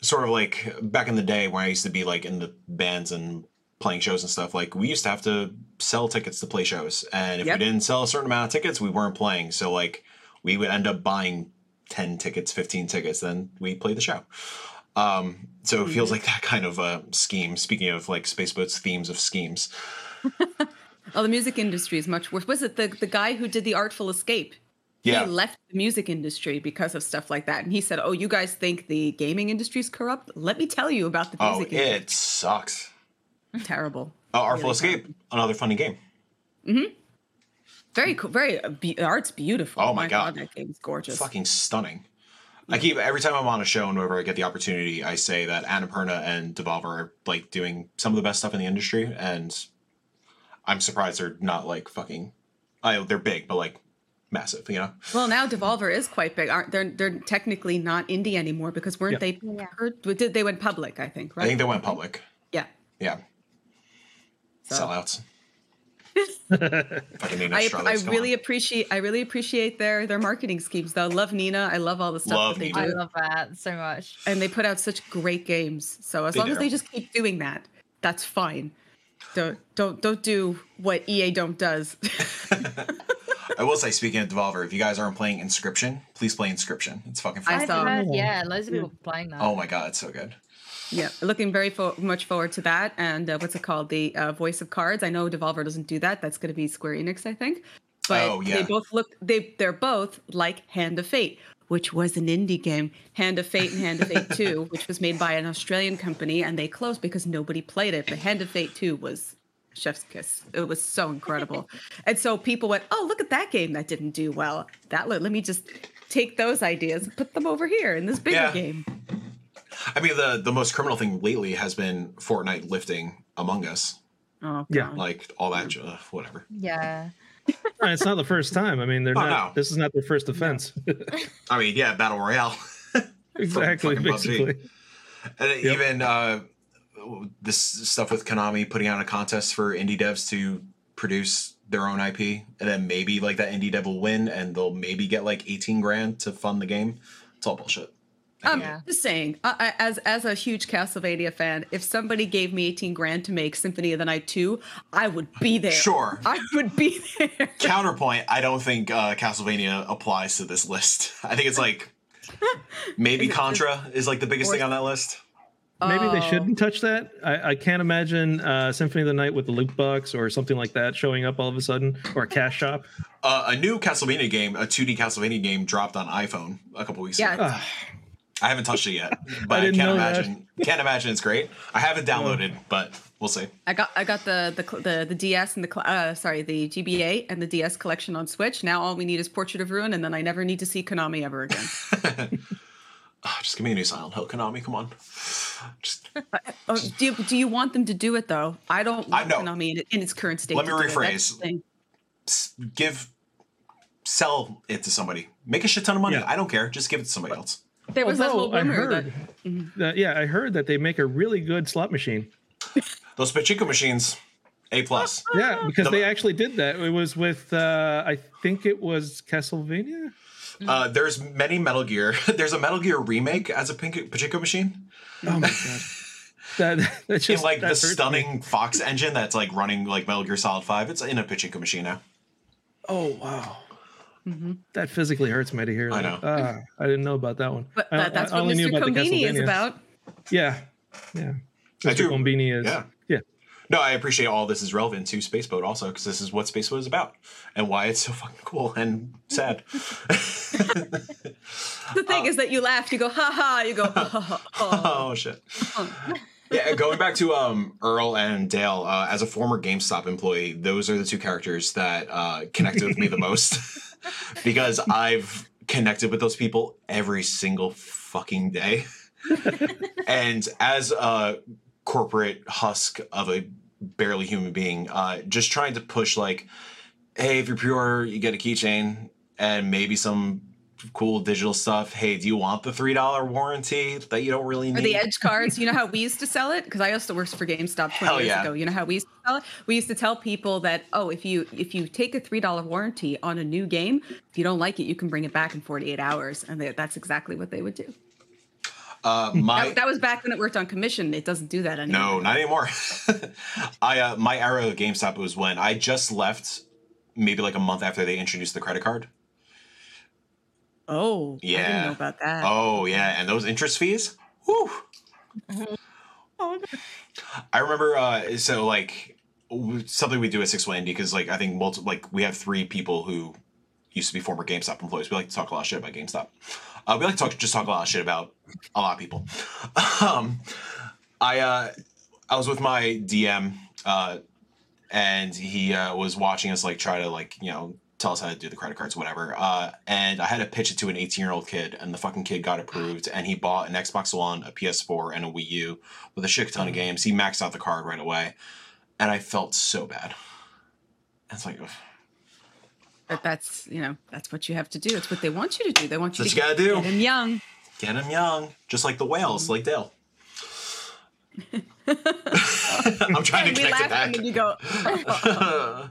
sort of like back in the day when I used to be like in the bands and playing shows and stuff. Like we used to have to sell tickets to play shows, and if yep. we didn't sell a certain amount of tickets, we weren't playing. So like we would end up buying 10 tickets, 15 tickets, then we play the show. Um, so it feels mm-hmm. like that kind of uh, scheme. Speaking of like Spaceboat's themes of schemes. oh, the music industry is much worse. Was it the, the guy who did the Artful Escape? Yeah. He left the music industry because of stuff like that. And he said, Oh, you guys think the gaming industry is corrupt? Let me tell you about the oh, music oh, industry. It sucks. Terrible. Oh, Artful really Escape, terrible. another funny game. Mm-hmm. Very cool. Very uh, be- art's beautiful. Oh my, my god. god, that game's gorgeous. Fucking stunning. I keep every time I'm on a show and whenever I get the opportunity, I say that Annapurna and Devolver are like doing some of the best stuff in the industry, and I'm surprised they're not like fucking. I they're big, but like massive, you know. Well, now Devolver is quite big. Aren't they're they're technically not indie anymore because weren't yeah. they? Yeah. Did they went public? I think. Right. I think they went public. Yeah. Yeah. So. Sellouts. I, I really on. appreciate I really appreciate their their marketing schemes though. Love Nina. I love all the stuff love that they Nina. do. I love that so much. And they put out such great games. So as they long do. as they just keep doing that, that's fine. Don't don't don't do what EA don't does. I will say, speaking of Devolver, if you guys aren't playing Inscryption, please play Inscryption. It's fucking fun. I saw. Yeah, loads of people mm. playing that. Oh my god, it's so good. Yeah, looking very fo- much forward to that. And uh, what's it called? The uh, Voice of Cards. I know Devolver doesn't do that. That's going to be Square Enix, I think. But oh, yeah. they both look. They they're both like Hand of Fate, which was an indie game. Hand of Fate and Hand of Fate Two, which was made by an Australian company, and they closed because nobody played it. But Hand of Fate Two was chef's kiss. It was so incredible. and so people went, "Oh, look at that game that didn't do well. That let, let me just take those ideas and put them over here in this bigger yeah. game." I mean, the the most criminal thing lately has been Fortnite lifting Among Us. Oh, yeah, like all that, uh, whatever. Yeah. it's not the first time. I mean, they're oh, not. No. This is not their first offense. I mean, yeah, battle royale. exactly, basically. And yep. even uh, this stuff with Konami putting out a contest for indie devs to produce their own IP, and then maybe like that indie dev will win, and they'll maybe get like eighteen grand to fund the game. It's all bullshit. I'm yeah. just saying, I, as as a huge Castlevania fan, if somebody gave me 18 grand to make Symphony of the Night 2, I would be there. Sure. I would be there. Counterpoint, I don't think uh, Castlevania applies to this list. I think it's like maybe is Contra is like the biggest thing on that list. Maybe they shouldn't touch that. I, I can't imagine uh, Symphony of the Night with the loot box or something like that showing up all of a sudden, or a cash shop. Uh, a new Castlevania game, a 2D Castlevania game, dropped on iPhone a couple weeks yeah, ago. I haven't touched it yet, but I, I can't imagine. That. Can't imagine it's great. I haven't downloaded, but we'll see. I got I got the the the, the DS and the uh, sorry the GBA and the DS collection on Switch. Now all we need is Portrait of Ruin, and then I never need to see Konami ever again. oh, just give me a new Silent Hill, Konami. Come on. Just, oh, do you, do you want them to do it though? I don't want I, Konami in, in, its current state. Let me rephrase. Give sell it to somebody. Make a shit ton of money. Yeah. I don't care. Just give it to somebody else. There was Although, that whole rumor that, mm-hmm. that, yeah, I heard that they make a really good slot machine. Those pachinko machines, a plus. Yeah, because the, they actually did that. It was with uh, I think it was Castlevania. Uh, there's many Metal Gear. There's a Metal Gear remake as a pink- pachinko machine. Oh my god. that, that's just in like the stunning me. Fox engine that's like running like Metal Gear Solid Five. It's in a pachinko machine now. Oh wow. Mm-hmm. That physically hurts me to hear. I know. Uh, I didn't know about that one. But I, that's I, what Mr. Combini is about. Yeah, yeah. Mr. Combini is. Yeah. yeah. No, I appreciate all this is relevant to Spaceboat also because this is what Spaceboat is about and why it's so fucking cool and sad. the thing uh, is that you laugh, you go ha ha, you go ha ha. Oh shit. Yeah, going back to um, Earl and Dale, uh, as a former GameStop employee, those are the two characters that uh, connected with me the most. because I've connected with those people every single fucking day. and as a corporate husk of a barely human being, uh, just trying to push like, hey, if you're pure, you get a keychain and maybe some cool digital stuff. Hey, do you want the three dollar warranty that you don't really need? Or the edge cards. You know how we used to sell it? Because I used to work for GameStop 20 Hell years yeah. ago. You know how we used to sell it? We used to tell people that, oh, if you if you take a three dollar warranty on a new game, if you don't like it, you can bring it back in 48 hours. And they, that's exactly what they would do. Uh, my that, that, was back when it worked on commission. It doesn't do that anymore. No, not anymore. I uh, my era of GameStop was when I just left, maybe like a month after they introduced the credit card Oh, yeah. I didn't know about that. Oh, yeah. And those interest fees? Whew. oh, I remember, uh, so like something we do at Six Way because like I think multi- like we have three people who used to be former GameStop employees. We like to talk a lot of shit about GameStop. Uh, we like to talk just talk a lot of shit about a lot of people. um, I uh, I was with my DM, uh, and he uh, was watching us like try to like you know tell us how to do the credit cards, whatever. Uh, and I had to pitch it to an 18 year old kid, and the fucking kid got approved, and he bought an Xbox One, a PS4, and a Wii U with a shit ton of mm. games. He maxed out the card right away, and I felt so bad. It's like. Ugh. But that's you know that's what you have to do. It's what they want you to do. They want you that's to you gotta do. get him young. Get him young, just like the whales, like Dale. I'm trying to connect it back. And you go.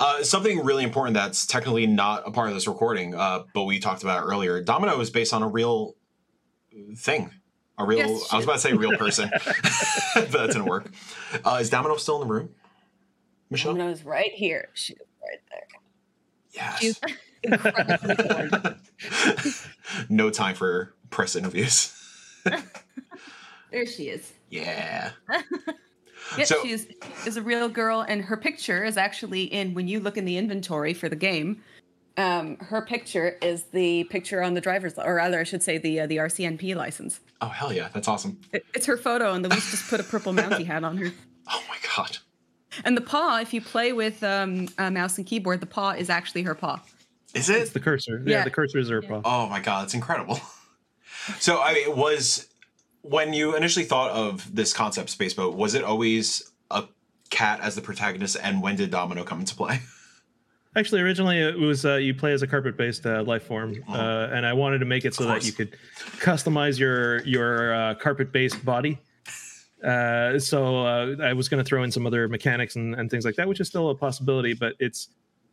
uh, something really important that's technically not a part of this recording, uh, but we talked about earlier. Domino is based on a real thing. A real. Yes, I was about to say real person, but that didn't work. Uh, is Domino still in the room? Michelle. Domino's right here. She's right there. Yes. no time for press interviews. there she is. Yeah. yeah, so, she's is a real girl, and her picture is actually in when you look in the inventory for the game. Um, her picture is the picture on the driver's, or rather, I should say, the uh, the RCMP license. Oh hell yeah, that's awesome! It, it's her photo, and the Luis just put a purple Mountie hat on her. Oh my god! And the paw, if you play with um, a mouse and keyboard, the paw is actually her paw. Is it? It's the cursor. Yeah, yeah the cursor is her yeah. paw. Oh my god, it's incredible. So I mean, was when you initially thought of this concept, Spaceboat, was it always a cat as the protagonist, and when did Domino come into play? Actually, originally it was uh, you play as a carpet-based uh, life form, oh. uh, and I wanted to make it so that you could customize your your uh, carpet-based body. Uh, so uh, I was going to throw in some other mechanics and, and things like that, which is still a possibility. But it's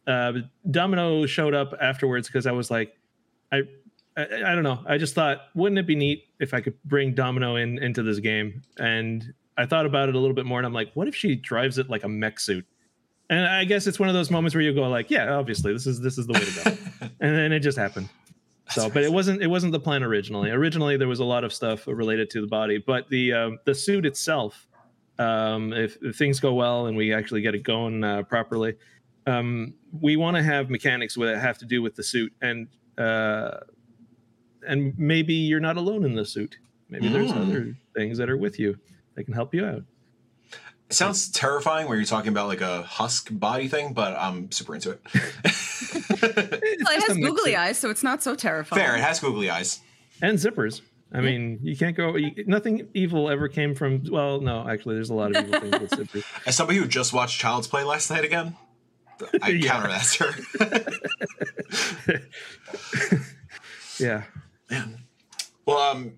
Domino showed up afterwards because I was like, I I, I, don't know. I just thought, wouldn't it be neat if I could bring Domino in into this game? And I thought about it a little bit more, and I'm like, what if she drives it like a mech suit? And I guess it's one of those moments where you go like, yeah, obviously this is this is the way to go, and then it just happened. So, but it wasn't it wasn't the plan originally. Originally, there was a lot of stuff related to the body, but the uh, the suit itself, um, if, if, things go well and we actually get it going uh, properly, um, we want to have mechanics that have to do with the suit and. Uh, and maybe you're not alone in the suit. Maybe mm. there's other things that are with you that can help you out. It sounds terrifying where you're talking about like a husk body thing, but I'm super into it. well, it has googly eyes, so it's not so terrifying. Fair, it has googly eyes and zippers. I mean, you can't go. You, nothing evil ever came from. Well, no, actually, there's a lot of evil things with zippers. As somebody who just watched Child's Play last night again, I counter that, sir. yeah. Man. Well, um,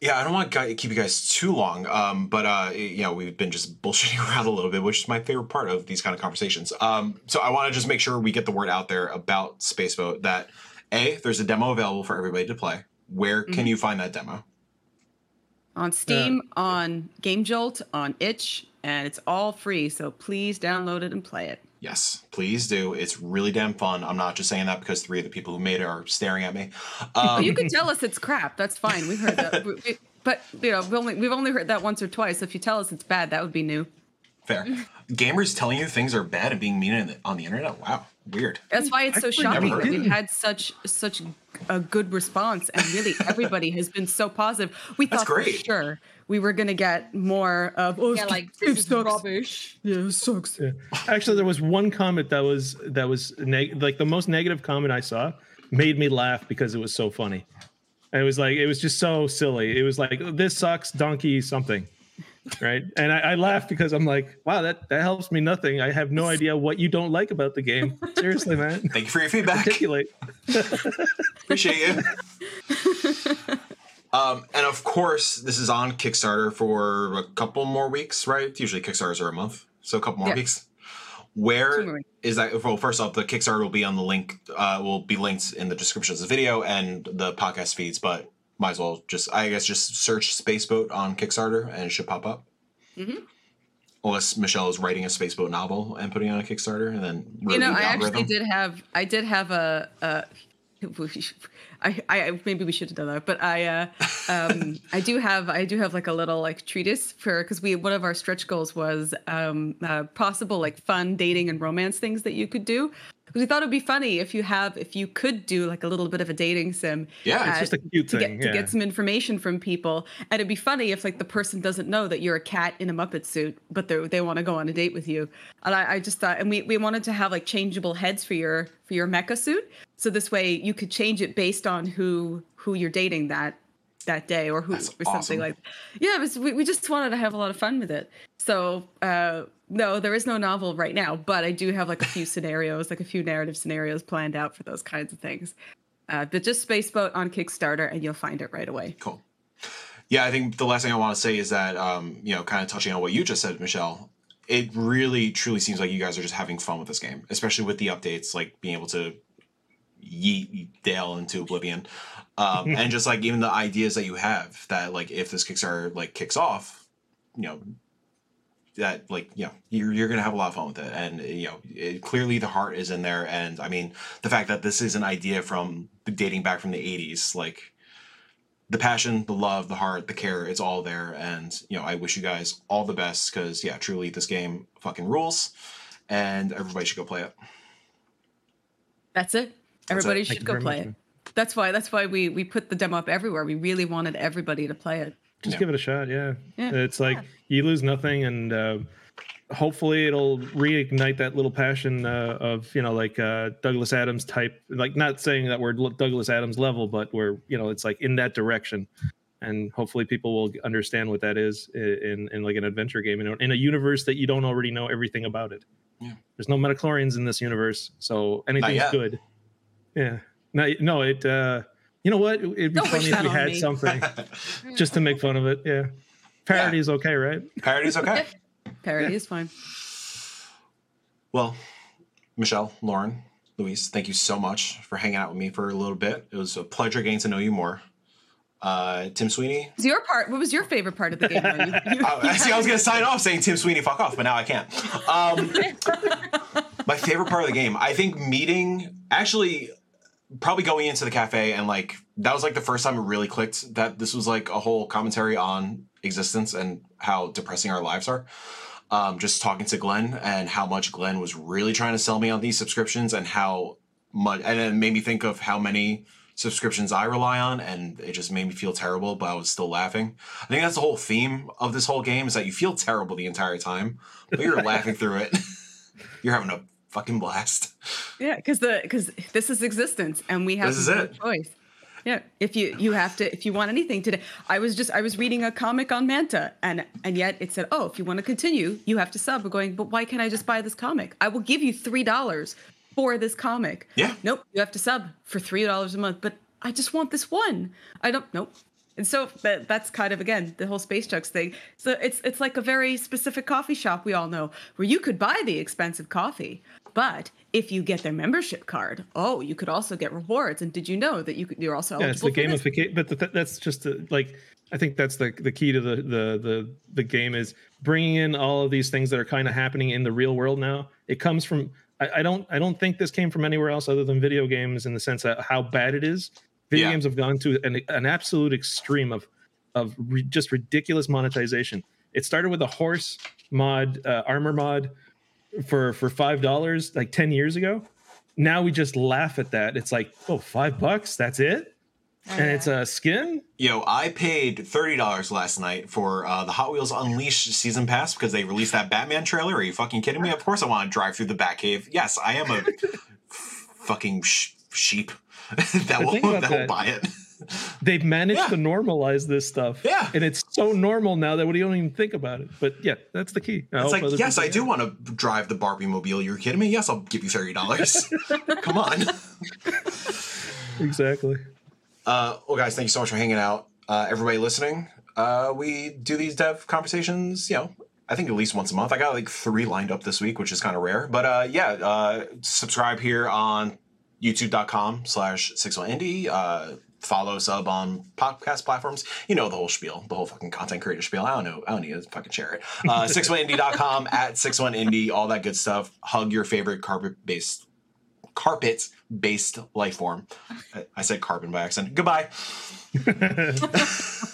yeah, I don't want to keep you guys too long, um, but uh, you know, we've been just bullshitting around a little bit, which is my favorite part of these kind of conversations. Um, so I want to just make sure we get the word out there about Spaceboat that a there's a demo available for everybody to play. Where mm-hmm. can you find that demo? On Steam, uh, on Game Jolt, on Itch, and it's all free. So please download it and play it. Yes, please do. It's really damn fun. I'm not just saying that because three of the people who made it are staring at me. Um, you can tell us it's crap. That's fine. We've heard that. We, but you know, we only, we've only heard that once or twice. If you tell us it's bad, that would be new. Fair. Gamers telling you things are bad and being mean on the internet. Wow, weird. That's why it's so shocking that we've had such such a good response, and really everybody has been so positive. We thought for sure we were gonna get more of oh yeah, like this sucks. rubbish. Yeah, it sucks. Yeah. Actually, there was one comment that was that was neg- like the most negative comment I saw made me laugh because it was so funny. And it was like it was just so silly. It was like this sucks, donkey something, right? And I, I laughed because I'm like, wow, that that helps me nothing. I have no idea what you don't like about the game. Seriously, man. Thank you for your feedback. Articulate. Appreciate you. Um, and of course, this is on Kickstarter for a couple more weeks, right? Usually Kickstarters are a month, so a couple more yeah. weeks. Where is that? Well, first off, the Kickstarter will be on the link. Uh, will be linked in the description of the video and the podcast feeds. But might as well just, I guess, just search Spaceboat on Kickstarter and it should pop up. Mm-hmm. Unless Michelle is writing a Spaceboat novel and putting on a Kickstarter, and then you know, I algorithm. actually did have, I did have a, a I, I maybe we should have done that, but I uh, um, I do have I do have like a little like treatise for because we one of our stretch goals was um, uh, possible like fun dating and romance things that you could do because we thought it'd be funny if you have if you could do like a little bit of a dating sim. Yeah, it's uh, just a cute to thing get, yeah. to get some information from people, and it'd be funny if like the person doesn't know that you're a cat in a Muppet suit, but they they want to go on a date with you. And I, I just thought, and we we wanted to have like changeable heads for your for your mecha suit, so this way you could change it based on who who you're dating that that day or who That's or something awesome. like yeah was, we, we just wanted to have a lot of fun with it so uh no, there is no novel right now, but I do have like a few scenarios, like a few narrative scenarios planned out for those kinds of things. Uh, but just Spaceboat on Kickstarter, and you'll find it right away. Cool. Yeah, I think the last thing I want to say is that, um, you know, kind of touching on what you just said, Michelle, it really truly seems like you guys are just having fun with this game, especially with the updates, like being able to yeet Dale into oblivion. Um, and just like even the ideas that you have that, like, if this Kickstarter like kicks off, you know, that like you know you're you're gonna have a lot of fun with it, and you know it, clearly the heart is in there, and I mean the fact that this is an idea from dating back from the '80s, like the passion, the love, the heart, the care, it's all there, and you know I wish you guys all the best because yeah, truly this game fucking rules, and everybody should go play it. That's it. Everybody That's it. should go play much, it. That's why. That's why we we put the demo up everywhere. We really wanted everybody to play it just yeah. give it a shot. Yeah, yeah. it's like yeah. you lose nothing, and uh, hopefully it'll reignite that little passion uh, of you know like uh, Douglas Adams type. Like not saying that we're Douglas Adams level, but we're you know it's like in that direction, and hopefully people will understand what that is in in like an adventure game in a, in a universe that you don't already know everything about it. Yeah. There's no midi-chlorians in this universe, so anything's good. Yeah. No, no, it. uh you know what? It'd be Don't funny if we had me. something just to make fun of it. Yeah. Parody yeah. is okay, right? Parody is okay. Parody yeah. is fine. Well, Michelle, Lauren, Luis, thank you so much for hanging out with me for a little bit. It was a pleasure getting to know you more. Uh, Tim Sweeney. Was your part? What was your favorite part of the game? You, you, oh, see, I was going to sign off saying Tim Sweeney, fuck off, but now I can't. Um, my favorite part of the game, I think meeting. Actually, probably going into the cafe and like that was like the first time it really clicked that this was like a whole commentary on existence and how depressing our lives are. Um, just talking to Glenn and how much Glenn was really trying to sell me on these subscriptions and how much, and it made me think of how many subscriptions I rely on, and it just made me feel terrible, but I was still laughing. I think that's the whole theme of this whole game is that you feel terrible the entire time, but you're laughing through it. you're having a fucking blast. Yeah, because the because this is existence, and we have this is no choice. Yeah, if you you have to if you want anything today. I was just I was reading a comic on Manta, and and yet it said, oh, if you want to continue, you have to sub. We're going, but why can't I just buy this comic? I will give you three dollars for this comic. Yeah. Nope, you have to sub for three dollars a month. But I just want this one. I don't. Nope. And so that, that's kind of again the whole space chucks thing. So it's it's like a very specific coffee shop we all know where you could buy the expensive coffee, but if you get their membership card, oh, you could also get rewards. And did you know that you could, you're also yeah, it's the gamification. But the, that's just the, like I think that's the the key to the the the the game is bringing in all of these things that are kind of happening in the real world now. It comes from I, I, don't I don't think this came from anywhere else other than video games in the sense that how bad it is. Video yeah. games have gone to an, an absolute extreme of of re, just ridiculous monetization. It started with a horse mod, uh, armor mod for for five dollars like 10 years ago now we just laugh at that. It's like oh five bucks? That's it? Oh, and yeah. it's a skin? Yo i paid $30 last night for uh, the hot wheels unleashed season pass because they released that batman trailer. Are you fucking kidding me? Of course i want to drive through the batcave. Yes i am a fucking sh- sheep that will that, that will buy it They've managed yeah. to normalize this stuff. Yeah. And it's so normal now that we don't even think about it. But yeah, that's the key. I it's like, yes, I do want to drive the Barbie mobile. You're kidding me? Yes, I'll give you $30. Come on. exactly. Uh, well, guys, thank you so much for hanging out. Uh, everybody listening, uh, we do these dev conversations, you know, I think at least once a month. I got like three lined up this week, which is kind of rare. But uh, yeah, uh, subscribe here on youtube.com slash 61indie. Uh, follow, sub on podcast platforms. You know the whole spiel, the whole fucking content creator spiel. I don't know. I don't need to fucking share it. Uh, 61indie.com at 61indie, all that good stuff. Hug your favorite carpet based carpet based life form. I said carbon by accident. Goodbye.